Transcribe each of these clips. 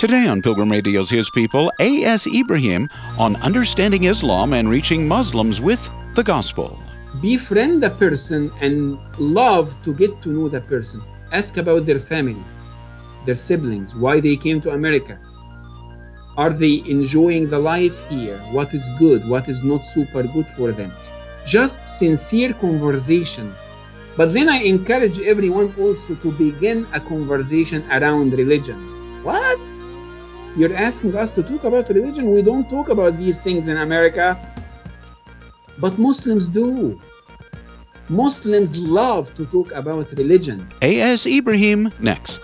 Today on Pilgrim Radio's His People, A.S. Ibrahim on understanding Islam and reaching Muslims with the gospel. befriend the person and love to get to know the person. Ask about their family, their siblings, why they came to America. Are they enjoying the life here? What is good? What is not super good for them? Just sincere conversation. But then I encourage everyone also to begin a conversation around religion. What? You're asking us to talk about religion? We don't talk about these things in America. But Muslims do. Muslims love to talk about religion. A.S. Ibrahim next.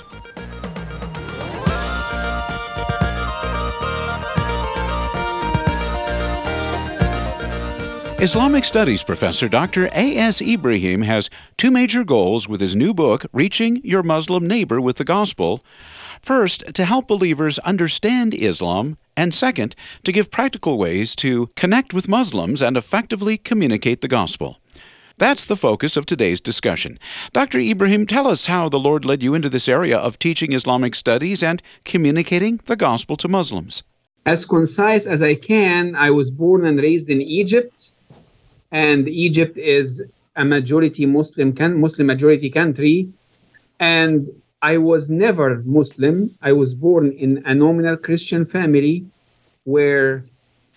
Islamic Studies professor Dr. A.S. Ibrahim has two major goals with his new book, Reaching Your Muslim Neighbor with the Gospel. First, to help believers understand Islam, and second, to give practical ways to connect with Muslims and effectively communicate the gospel. That's the focus of today's discussion. Dr. Ibrahim, tell us how the Lord led you into this area of teaching Islamic studies and communicating the gospel to Muslims. As concise as I can, I was born and raised in Egypt, and Egypt is a majority Muslim, Muslim majority country, and I was never Muslim. I was born in a nominal Christian family where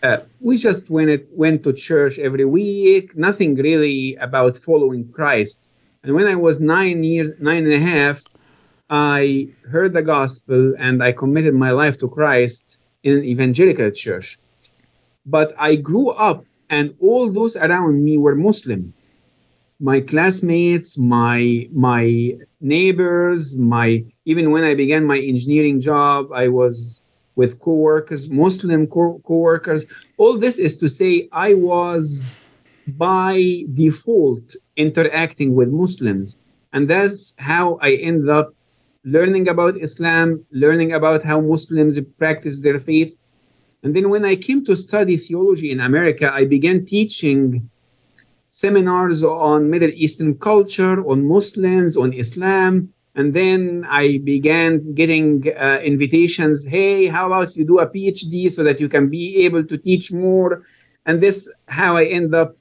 uh, we just went went to church every week. Nothing really about following Christ. And when I was nine years, nine and a half, I heard the gospel and I committed my life to Christ in an evangelical church. But I grew up, and all those around me were Muslim. My classmates, my my neighbors, my even when I began my engineering job, I was with coworkers, Muslim co- co-workers. All this is to say I was by default interacting with Muslims. And that's how I ended up learning about Islam, learning about how Muslims practice their faith. And then when I came to study theology in America, I began teaching seminars on Middle Eastern culture, on Muslims, on Islam. And then I began getting uh, invitations. Hey, how about you do a PhD so that you can be able to teach more? And this how I end up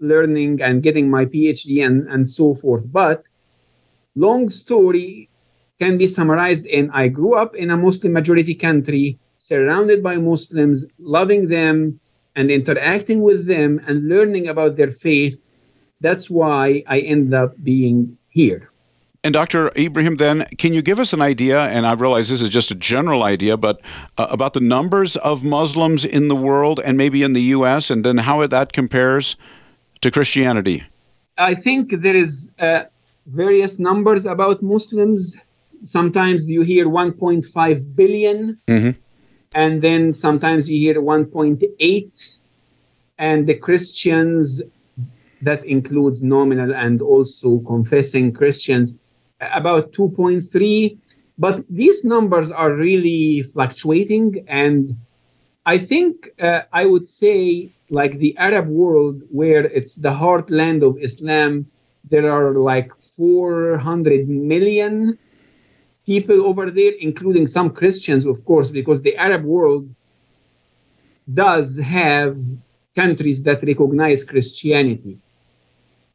learning and getting my PhD and, and so forth. But long story can be summarized in I grew up in a Muslim majority country, surrounded by Muslims, loving them and interacting with them and learning about their faith. That's why I end up being here. And Dr. Ibrahim, then, can you give us an idea? And I realize this is just a general idea, but uh, about the numbers of Muslims in the world and maybe in the U.S., and then how that compares to Christianity? I think there is uh, various numbers about Muslims. Sometimes you hear 1.5 billion, Mhm. And then sometimes you hear 1.8, and the Christians that includes nominal and also confessing Christians about 2.3 but these numbers are really fluctuating and i think uh, i would say like the arab world where it's the heartland of islam there are like 400 million people over there including some christians of course because the arab world does have countries that recognize christianity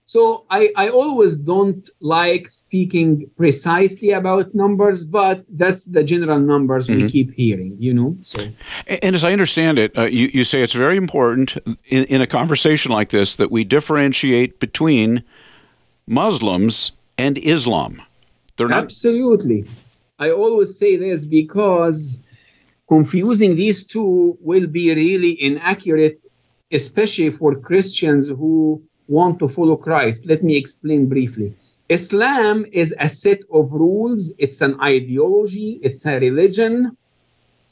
so I, I always don't like speaking precisely about numbers, but that's the general numbers we keep hearing, you know. So And as I understand it, uh, you, you say it's very important in, in a conversation like this that we differentiate between Muslims and Islam. They're not. absolutely. I always say this because confusing these two will be really inaccurate, especially for Christians who want to follow Christ. Let me explain briefly. Islam is a set of rules, it's an ideology, it's a religion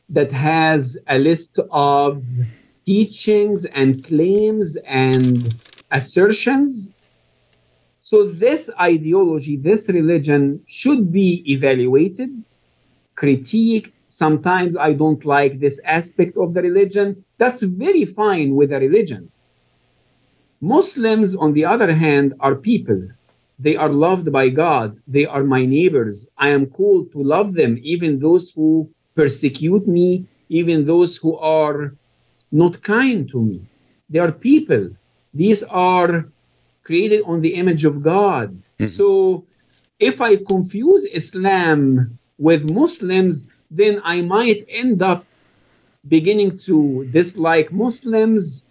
that has a list of teachings and claims and assertions. So, this ideology, this religion should be evaluated, critiqued. Sometimes I don't like this aspect of the religion. That's very fine with a religion. Muslims, on the other hand, are people. They are loved by God. They are my neighbors. I am called to love them, even those who persecute me, even those who are not kind to me. They are people. These are created on the image of God. Mm-hmm. So if I confuse Islam with Muslims, then I might end up beginning to dislike Muslims,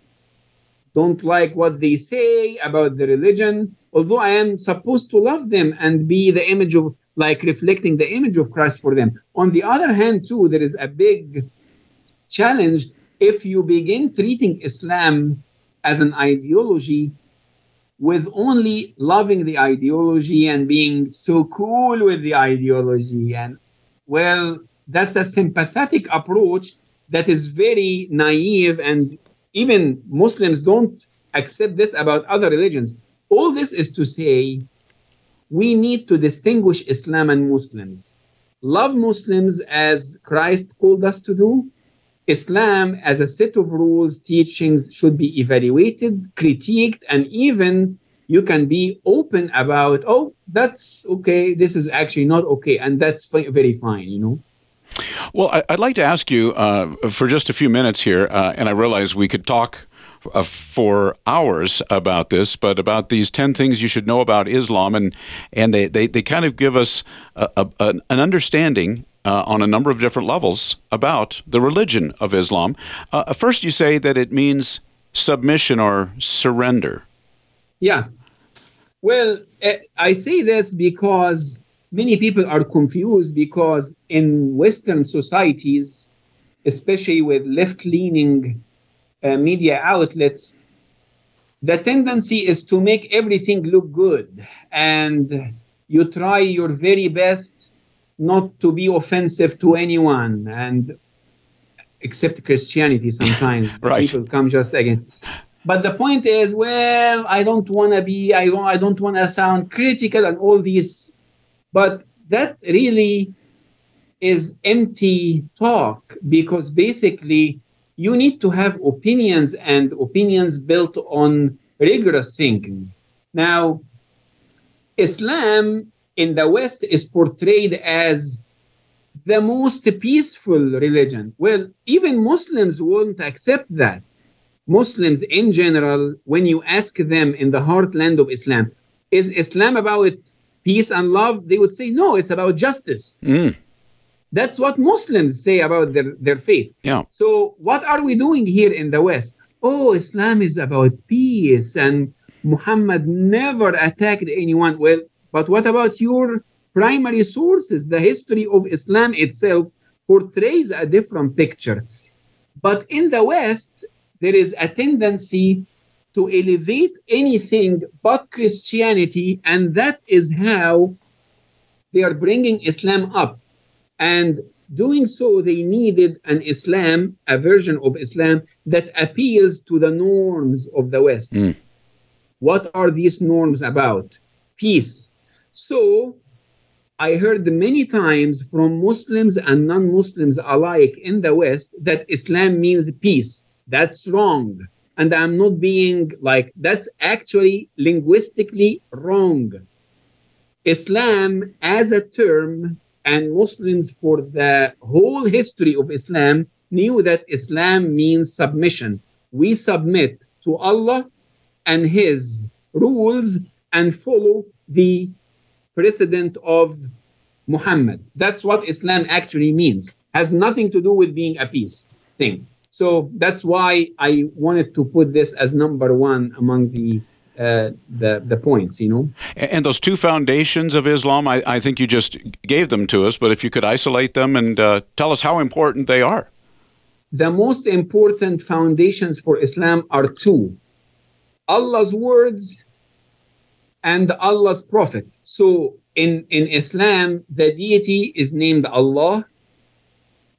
don't like what they say about the religion, although I am supposed to love them and be the image of, like reflecting the image of Christ for them. On the other hand, too, there is a big challenge if you begin treating Islam as an ideology with only loving the ideology and being so cool with the ideology. And well that's a sympathetic approach that is very naive and even muslims don't accept this about other religions. All this is to say we need to distinguish islam and muslims. Love muslims as christ called us to do islam as a set of rules teachings should be evaluated critiqued and even you can be open about oh that's okay this is actually not okay and that's very fine you know well i'd like to ask you uh, for just a few minutes here uh, and i realize we could talk uh, for hours about this, but about these 10 things you should know about Islam. And, and they, they, they kind of give us a, a, an understanding uh, on a number of different levels about the religion of Islam. Uh, first, you say that it means submission or surrender. Yeah. Well, eh, I say this because many people are confused because in Western societies, especially with left leaning uh, media outlets, the tendency is to make everything look good. And you try your very best not to be offensive to anyone and except Christianity sometimes. right. People come just again. But the point is, well, I don't want to be, I don't, I don't want to sound critical and all these. But that really is empty talk because basically you need to have opinions and opinions built on rigorous thinking. Now, Islam in the West is portrayed as the most peaceful religion. Well, even Muslims won't accept that. Muslims in general, when you ask them in the heartland of Islam, is Islam about peace and love? They would say, no, it's about justice. Mm. That's what Muslims say about their, their faith. Yeah. So, what are we doing here in the West? Oh, Islam is about peace and Muhammad never attacked anyone. Well, but what about your primary sources? The history of Islam itself portrays a different picture. But in the West, there is a tendency to elevate anything but Christianity, and that is how they are bringing Islam up. And doing so, they needed an Islam, a version of Islam that appeals to the norms of the West. Mm. What are these norms about? Peace. So, I heard many times from Muslims and non Muslims alike in the West that Islam means peace. That's wrong. And I'm not being like, that's actually linguistically wrong. Islam as a term, and Muslims for the whole history of Islam knew that Islam means submission. We submit to Allah and His rules and follow the precedent of Muhammad. That's what Islam actually means. Has nothing to do with being a peace thing. So that's why I wanted to put this as number one among the uh, the the points, you know. And those two foundations of Islam, I, I think you just gave them to us, but if you could isolate them and uh, tell us how important they are. The most important foundations for Islam are two: Allah's words and Allah's Prophet. So in in Islam, the deity is named Allah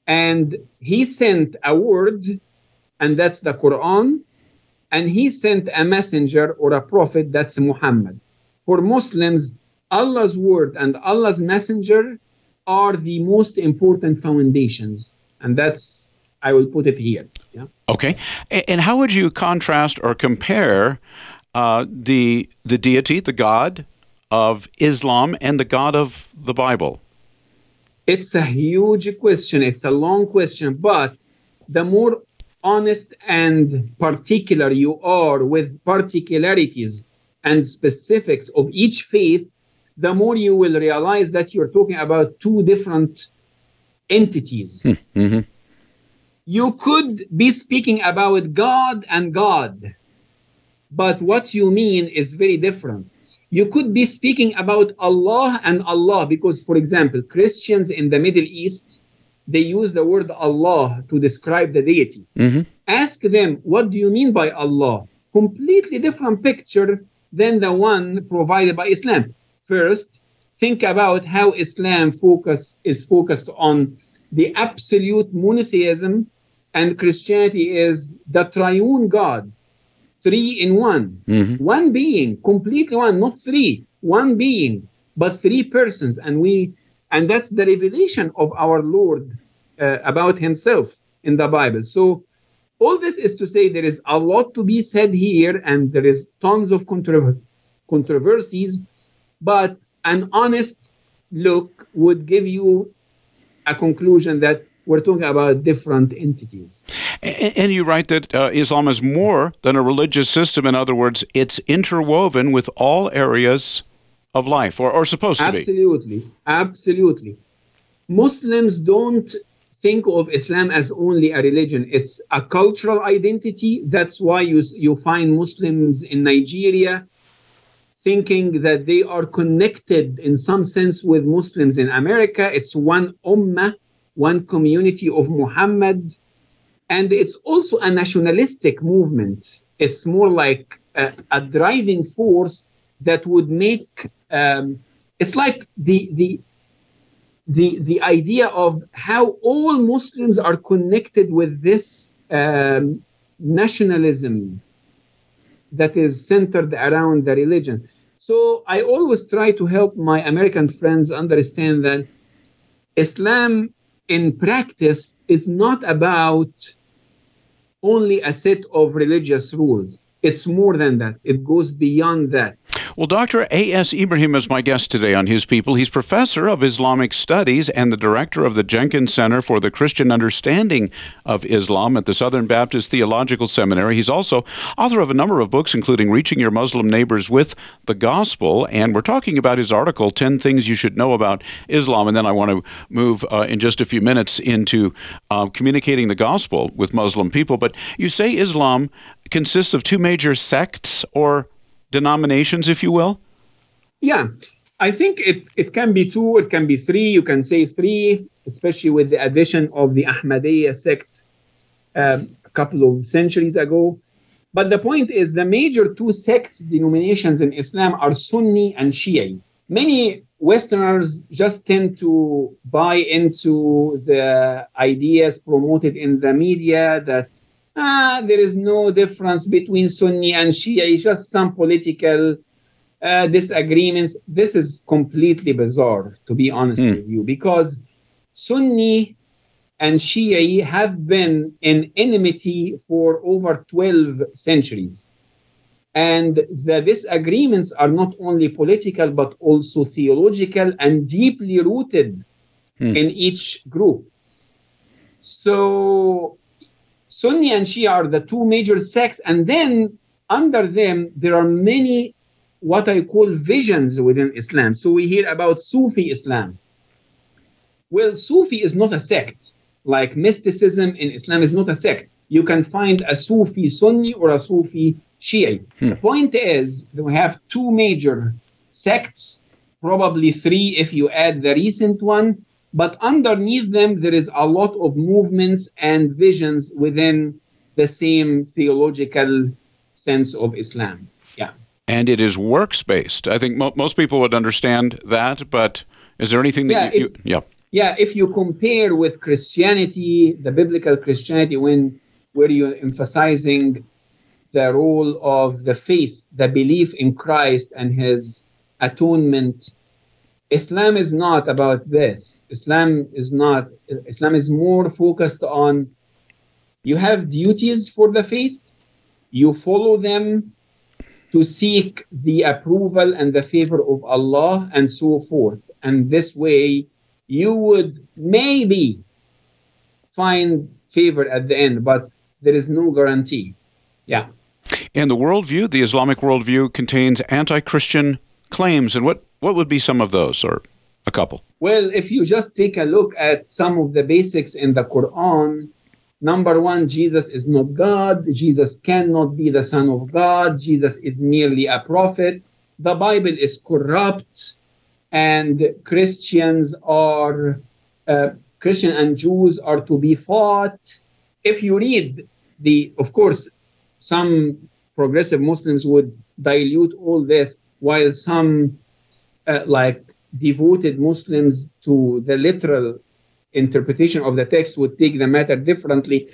and he sent a word, and that's the Quran, and he sent a messenger or a prophet, that's Muhammad. For Muslims, Allah's word and Allah's messenger are the most important foundations, and that's I will put it here. Yeah. Okay, and how would you contrast or compare uh, the the deity, the God of Islam, and the God of the Bible? It's a huge question. It's a long question, but the more honest and particular you are with particularities and specifics of each faith, the more you will realize that you're talking about two different entities. Mm-hmm. You could be speaking about God and God, but what you mean is very different. You could be speaking about Allah and Allah because, for example, Christians in the Middle East they use the word Allah to describe the deity. Mm-hmm. Ask them, what do you mean by Allah? Completely different picture than the one provided by Islam. First, think about how Islam focus is focused on the absolute monotheism, and Christianity is the triune God, three in one, Mhm. one being, completely one, not three, one being, but three persons, and we, and that's the revelation of our Lord uh, about Himself in the Bible. So. All this is to say there is a lot to be said here, and there is tons of controver- controversies, but an honest look would give you a conclusion that we're talking about different entities. And you write that uh, Islam is more than a religious system. In other words, it's interwoven with all areas of life, or, or supposed to be. Absolutely, absolutely. Muslims don't think of Islam as only a religion. It's a cultural identity. That's why you you find Muslims in Nigeria thinking that they are connected in some sense with Muslims in America. It's one ummah, one community of Muhammad, and it's also a nationalistic movement. It's more like a, a driving force that would make um, it's like the the the the idea of how all Muslims are connected with this um, nationalism that is centered around the religion. So I always try to help my American friends understand that Islam in practice is not about only a set of religious rules. It's more than that. It goes beyond that. Well, Dr. A.S. Ibrahim is my guest today on His People. He's professor of Islamic Studies and the director of the Jenkins Center for the Christian Understanding of Islam at the Southern Baptist Theological Seminary. He's also author of a number of books, including Reaching Your Muslim Neighbors with the Gospel. And we're talking about his article, 10 Things You Should Know About Islam. And then I want to move uh, in just a few minutes into uh, communicating the gospel with Muslim people. But you say Islam consists of two major sects or denominations, if you will? Yeah, I think it, it can be two, it can be three. You can say three, especially with the addition of the Ahmadiyya sect um, a couple of centuries ago. But the point is, the major two sects denominations in Islam are Sunni and Shia. Many Westerners just tend to buy into the ideas promoted in the media that ah, there is no difference between Sunni and Shia, it's just some political uh, disagreements. This is completely bizarre, to be honest Hmm. with you, because Sunni and Shia have been in enmity for over 12 centuries. And the disagreements are not only political, but also theological and deeply rooted Hmm. in each group. So, Sunni and Shia are the two major sects, and then under them, there are many what I call visions within Islam. So, we hear about Sufi Islam. Well, Sufi is not a sect, like mysticism in Islam is not a sect. You can find a Sufi Sunni or a Sufi Shia. Hmm. The point is that we have two major sects, probably three if you add the recent one, but underneath them, there is a lot of movements and visions within the same theological sense of Islam. Yeah. And it is works based. I think mo- most people would understand that, but is there anything that Yeah, you, you yeah. yeah if you compare with christianity the biblical christianity when where you're emphasizing the role of the faith the belief in christ and his atonement islam is not about this islam is not islam is more focused on you have duties for the faith you follow them to seek the approval and the favor of allah and so forth and this way you would maybe find favor at the end, but there is no guarantee. Yeah. And the worldview, the Islamic worldview, contains anti Christian claims. And what, what would be some of those, or a couple? Well, if you just take a look at some of the basics in the Quran, number one, Jesus is not God. Jesus cannot be the Son of God. Jesus is merely a prophet. The Bible is corrupt, and Christians are, uh, Christian and Jews are to be fought. If you read the, of course, some progressive Muslims would dilute all this, while some, uh, like devoted Muslims to the literal interpretation of the text would take the matter differently.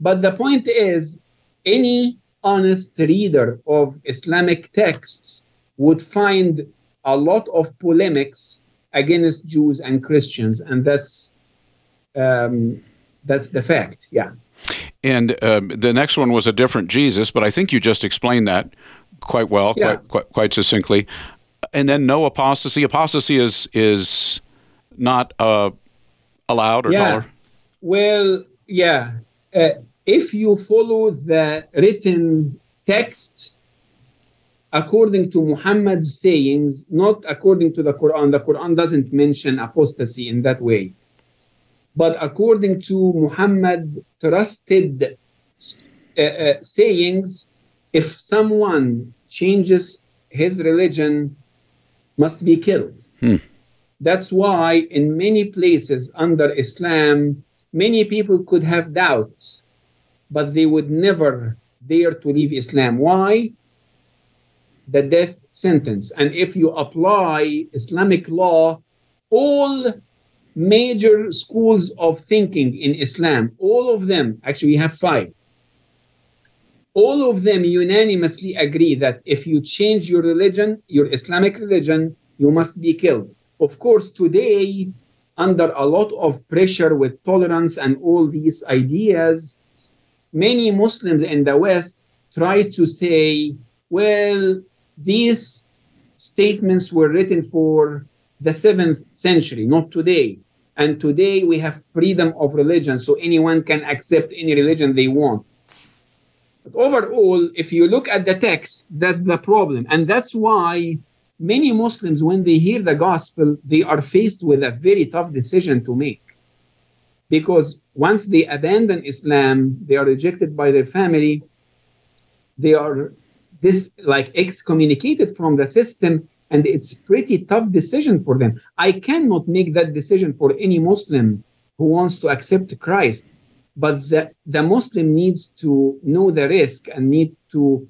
But the point is, any honest reader of Islamic texts would find a lot of polemics against Jews and Christians, and that's um, that's the fact. Yeah. And um, the next one was a different Jesus, but I think you just explained that quite well, yeah. quite, quite, quite succinctly. And then no apostasy. Apostasy is is not uh, allowed or yeah. Well, yeah. Uh, if you follow the written text according to Muhammad's sayings, not according to the Quran, the Quran doesn't mention apostasy in that way. But according to Muhammad trusted uh, uh, sayings, if someone changes his religion, must be killed. Hmm. That's why in many places under Islam, many people could have doubts, but they would never dare to leave Islam. Why? The death sentence. And if you apply Islamic law, all major schools of thinking in Islam, all of them, actually, we have five, all of them unanimously agree that if you change your religion, your Islamic religion, you must be killed. Of course, today, under a lot of pressure with tolerance and all these ideas, many Muslims in the West try to say, well, these statements were written for the seventh century, not today. And today we have freedom of religion, so anyone can accept any religion they want. But overall, if you look at the text, that's the problem. And that's why many Muslims, when they hear the gospel, they are faced with a very tough decision to make. Because once they abandon Islam, they are rejected by their family, they are this like excommunicated from the system, and it's pretty tough decision for them. I cannot make that decision for any Muslim who wants to accept Christ, but the, the Muslim needs to know the risk and need to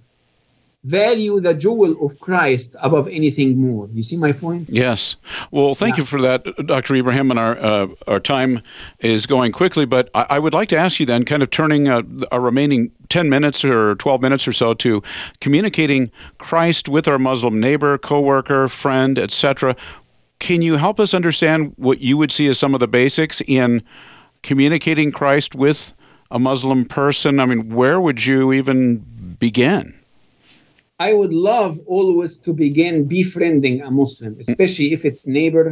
value the jewel of Christ above anything more. You see my point? Yes. Well, thank yeah. you for that, Dr. Ibrahim. And our uh, our time is going quickly, but I, I, would like to ask you then, kind of turning uh, our remaining 10 minutes or 12 minutes or so to communicating Christ with our Muslim neighbor, coworker, friend, etc. Can you help us understand what you would see as some of the basics in communicating Christ with a Muslim person? I mean, where would you even begin? I would love always to begin befriending a Muslim, especially if it's neighbor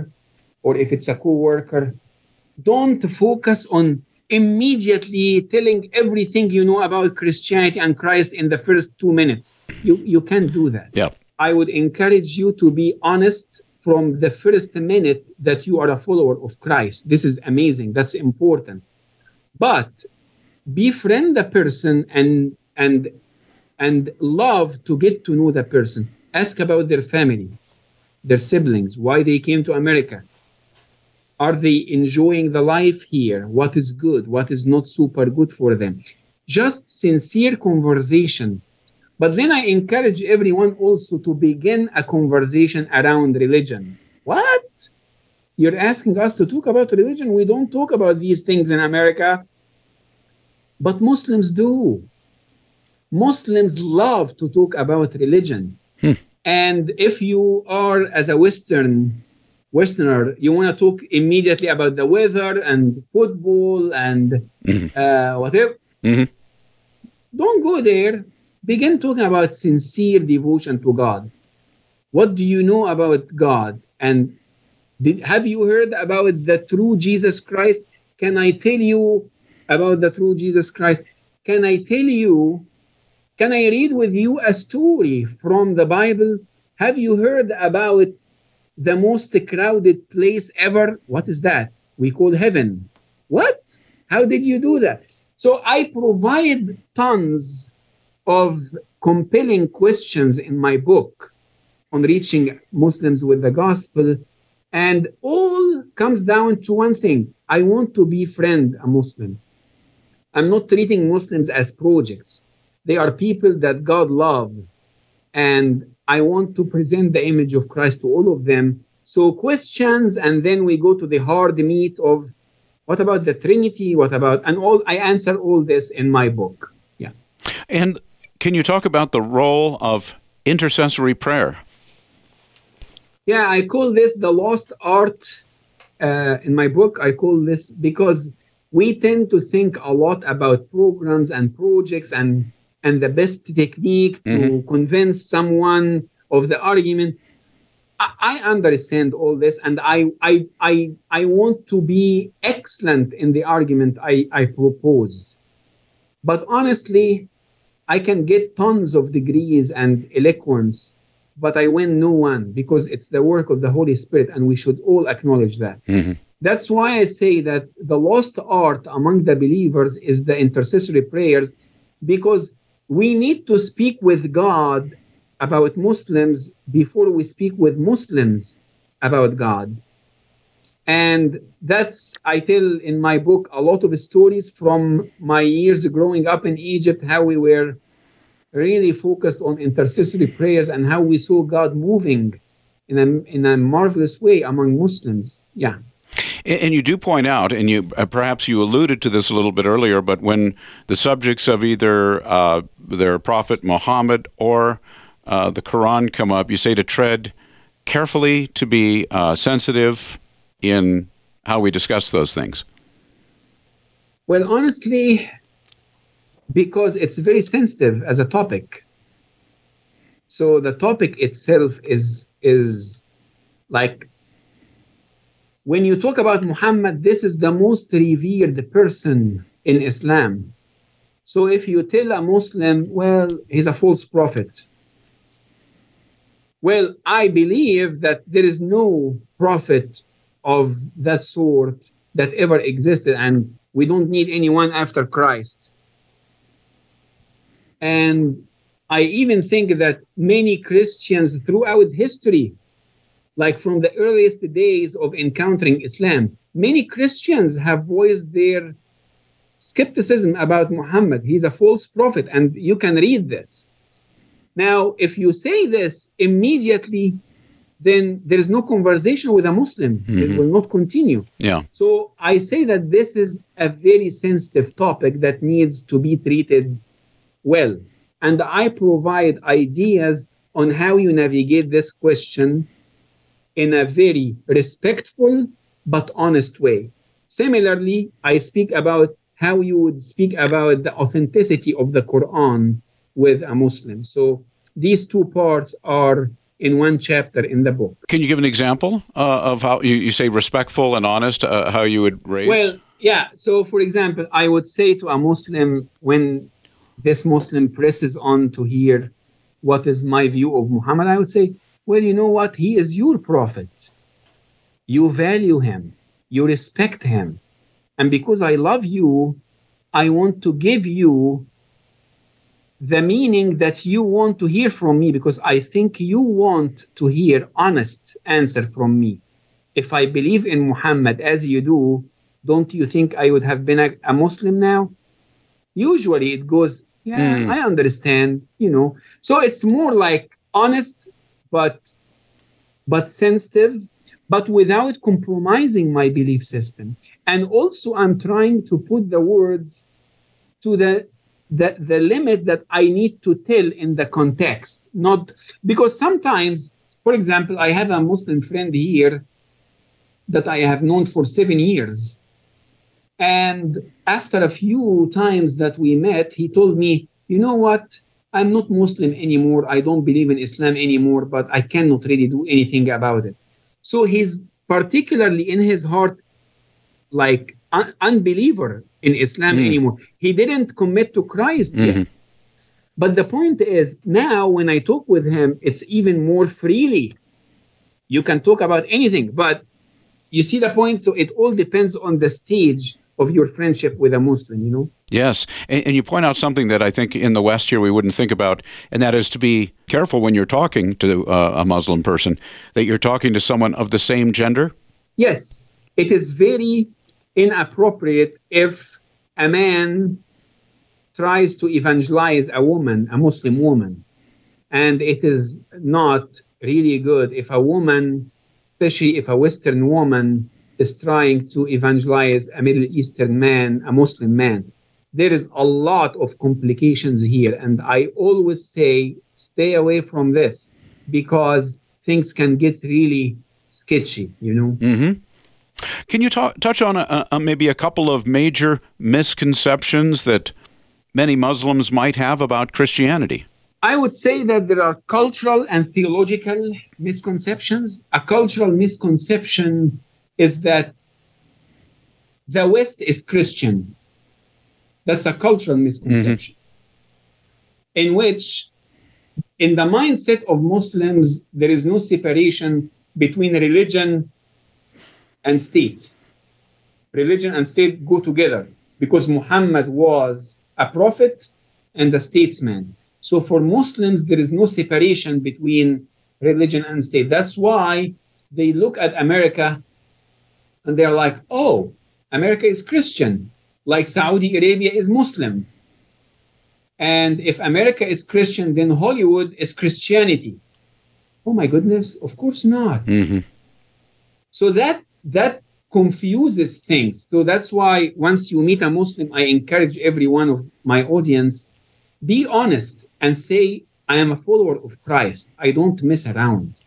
or if it's a co-worker. Don't focus on immediately telling everything you know about Christianity and Christ in the first two minutes. You you can't do that. Yeah. I would encourage you to be honest from the first minute that you are a follower of Christ. This is amazing. That's important. But befriend the person and and and love to get to know the person. Ask about their family, their siblings, why they came to America. Are they enjoying the life here? What is good? What is not super good for them? Just sincere conversation. But then I encourage everyone also to begin a conversation around religion. What? You're asking us to talk about religion? We don't talk about these things in America. But Muslims do. Muslims love to talk about religion. Hmm. And if you are, as a Western Westerner, you want to talk immediately about the weather and football and mm-hmm. uh, whatever, mm-hmm. don't go there. Begin talking about sincere devotion to God. What do you know about God? And Did, have you heard about the true Jesus Christ? Can I tell you about the true Jesus Christ? Can I tell you? Can I read with you a story from the Bible? Have you heard about the most crowded place ever? What is that? We call heaven. What? How did you do that? So I provide tons of compelling questions in my book on reaching Muslims with the gospel. And all comes down to one thing I want to befriend a Muslim. I'm not treating Muslims as projects, they are people that God loves. And I want to present the image of Christ to all of them. So, questions, and then we go to the hard meat of what about the Trinity? What about, and all, I answer all this in my book. Yeah. And can you talk about the role of intercessory prayer? Yeah, I call this the lost art uh, in my book. I call this because we tend to think a lot about programs and projects and and the best technique to mm-hmm. convince someone of the argument. I, I understand all this, and I I I I want to be excellent in the argument I, I propose. But honestly, I can get tons of degrees and eloquence, but I win no one because it's the work of the Holy Spirit, and we should all acknowledge that. Mm-hmm. That's why I say that the lost art among the believers is the intercessory prayers, because we need to speak with God about Muslims before we speak with Muslims about God. And that's, I tell in my book a lot of stories from my years growing up in Egypt, how we were really focused on intercessory prayers and how we saw God moving in a, in a marvelous way among Muslims. Yeah. And you do point out, and you uh, perhaps you alluded to this a little bit earlier, but when the subjects of either uh, their prophet Muhammad or uh, the Quran come up, you say to tread carefully, to be uh, sensitive in how we discuss those things. Well, honestly, because it's very sensitive as a topic. So the topic itself is is like when you talk about Muhammad, this is the most revered person in Islam. So if you tell a Muslim, well, he's a false prophet, well, I believe that there is no prophet of that sort that ever existed, and we don't need anyone after Christ. And I even think that many Christians throughout history like from the earliest days of encountering Islam, many Christians have voiced their skepticism about Muhammad. He's a false prophet, and you can read this. Now, if you say this immediately, then there is no conversation with a Muslim. Mm-hmm. It will not continue. Yeah. So I say that this is a very sensitive topic that needs to be treated well. And I provide ideas on how you navigate this question in a very respectful but honest way. Similarly, I speak about how you would speak about the authenticity of the Quran with a Muslim. So these two parts are in one chapter in the book. Can you give an example uh, of how you, you say respectful and honest, uh, how you would raise? Well, yeah. So, for example, I would say to a Muslim when this Muslim presses on to hear what is my view of Muhammad, I would say, well, you know what? He is your prophet. You value him, you respect him. And because I love you, I want to give you the meaning that you want to hear from me because I think you want to hear honest answer from me. If I believe in Muhammad as you do, don't you think I would have been a, a Muslim now? Usually it goes, yeah, mm. I understand, you know. So it's more like honest but but sensitive but without compromising my belief system and also i'm trying to put the words to the the, the limit that i need to tell in the context not because sometimes for example i have a muslim friend here that i have known for seven years and after a few times that we met he told me you know what I'm not Muslim anymore. I don't believe in Islam anymore, but I cannot really do anything about it. So he's particularly in his heart, like un- unbeliever in Islam Mm. anymore. He didn't commit to Christ yet. Mhm. But the point is, now when I talk with him, it's even more freely. You can talk about anything, but you see the point. So it all depends on the stage of your friendship with a Muslim, you know? Yes, and, and you point out something that I think in the West here we wouldn't think about, and that is to be careful when you're talking to uh, a Muslim person that you're talking to someone of the same gender. Yes, it is very inappropriate if a man tries to evangelize a woman, a Muslim woman. And it is not really good if a woman, especially if a Western woman, is trying to evangelize a Middle Eastern man, a Muslim man. There is a lot of complications here. And I always say, stay away from this because things can get really sketchy, you know? hmm Can you talk, touch on a, a, maybe a couple of major misconceptions that many Muslims might have about Christianity? I would say that there are cultural and theological misconceptions. A cultural misconception is that the West is Christian. That's a cultural misconception. Mm-hmm. In which, in the mindset of Muslims, there is no separation between religion and state. Religion and state go together because Muhammad was a prophet and a statesman. So for Muslims, there is no separation between religion and state. That's why they look at America and they're like, oh, America is Christian, like Saudi Arabia is Muslim. And if America is Christian, then Hollywood is Christianity. Oh my goodness, of course not. hmm So that that confuses things. So that's why once you meet a Muslim, I encourage every one of my audience, be honest and say, I am a follower of Christ. I don't mess around.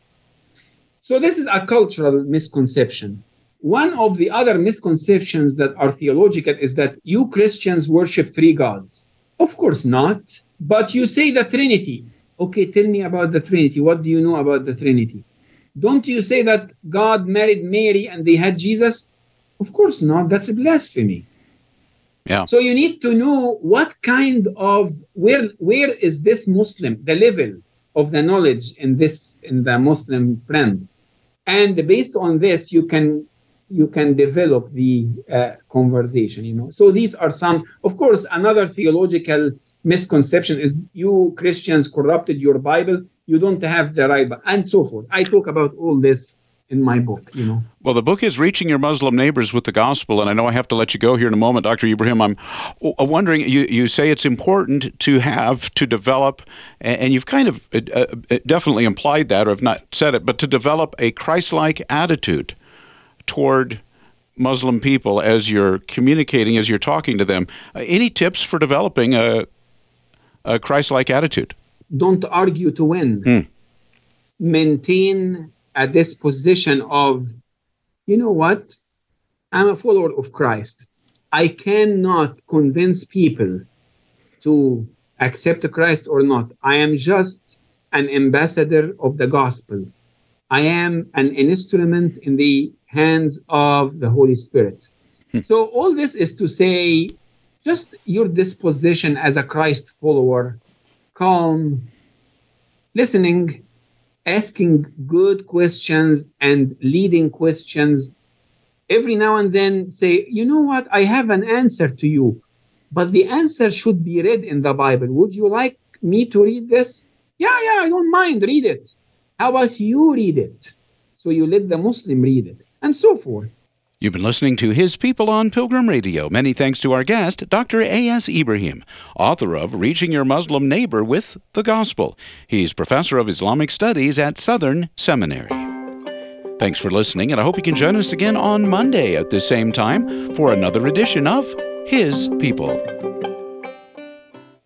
So this is a cultural misconception. One of the other misconceptions that are theological is that you Christians worship three gods. Of course not. But you say the Trinity. Okay, tell me about the Trinity. What do you know about the Trinity? Don't you say that God married Mary and they had Jesus? Of course not. That's a blasphemy. Yeah. So you need to know what kind of where where is this Muslim, the level of the knowledge in this in the Muslim friend, and based on this you can you can develop the uh, conversation. You know. So these are some. Of course, another theological misconception is you Christians corrupted your Bible. You don't have the right, and so forth. I talk about all this in my book. You know. Well, the book is Reaching Your Muslim Neighbors with the Gospel, and I know I have to let you go here in a moment, Dr. Ibrahim. I'm wondering, you, you say it's important to have, to develop, and you've kind of uh, uh, definitely implied that, or have not said it, but to develop a Christ like attitude toward Muslim people as you're communicating, as you're talking to them. Uh, any tips for developing a, a Christ like attitude? Don't argue to win. Hmm. Maintain a disposition of, you know what? I'm a follower of Christ. I cannot convince people to accept Christ or not. I am just an ambassador of the gospel. I am an instrument in the hands of the Holy Spirit. So, all this is to say, just your disposition as a Christ follower, calm, listening, asking good questions and leading questions. Every now and then say, you know what, I have an answer to you, but the answer should be read in the Bible. Would you like me to read this? Yeah, yeah, I don't mind, read it. How about you read it? So you let the Muslim read it, and so forth. You've been listening to His People on Pilgrim Radio. Many thanks to our guest, Dr. A.S. Ibrahim, author of Reaching Your Muslim Neighbor with the Gospel. He's professor of Islamic Studies at Southern Seminary. Thanks for listening, and I hope you can join us again on Monday at the same time for another edition of His People.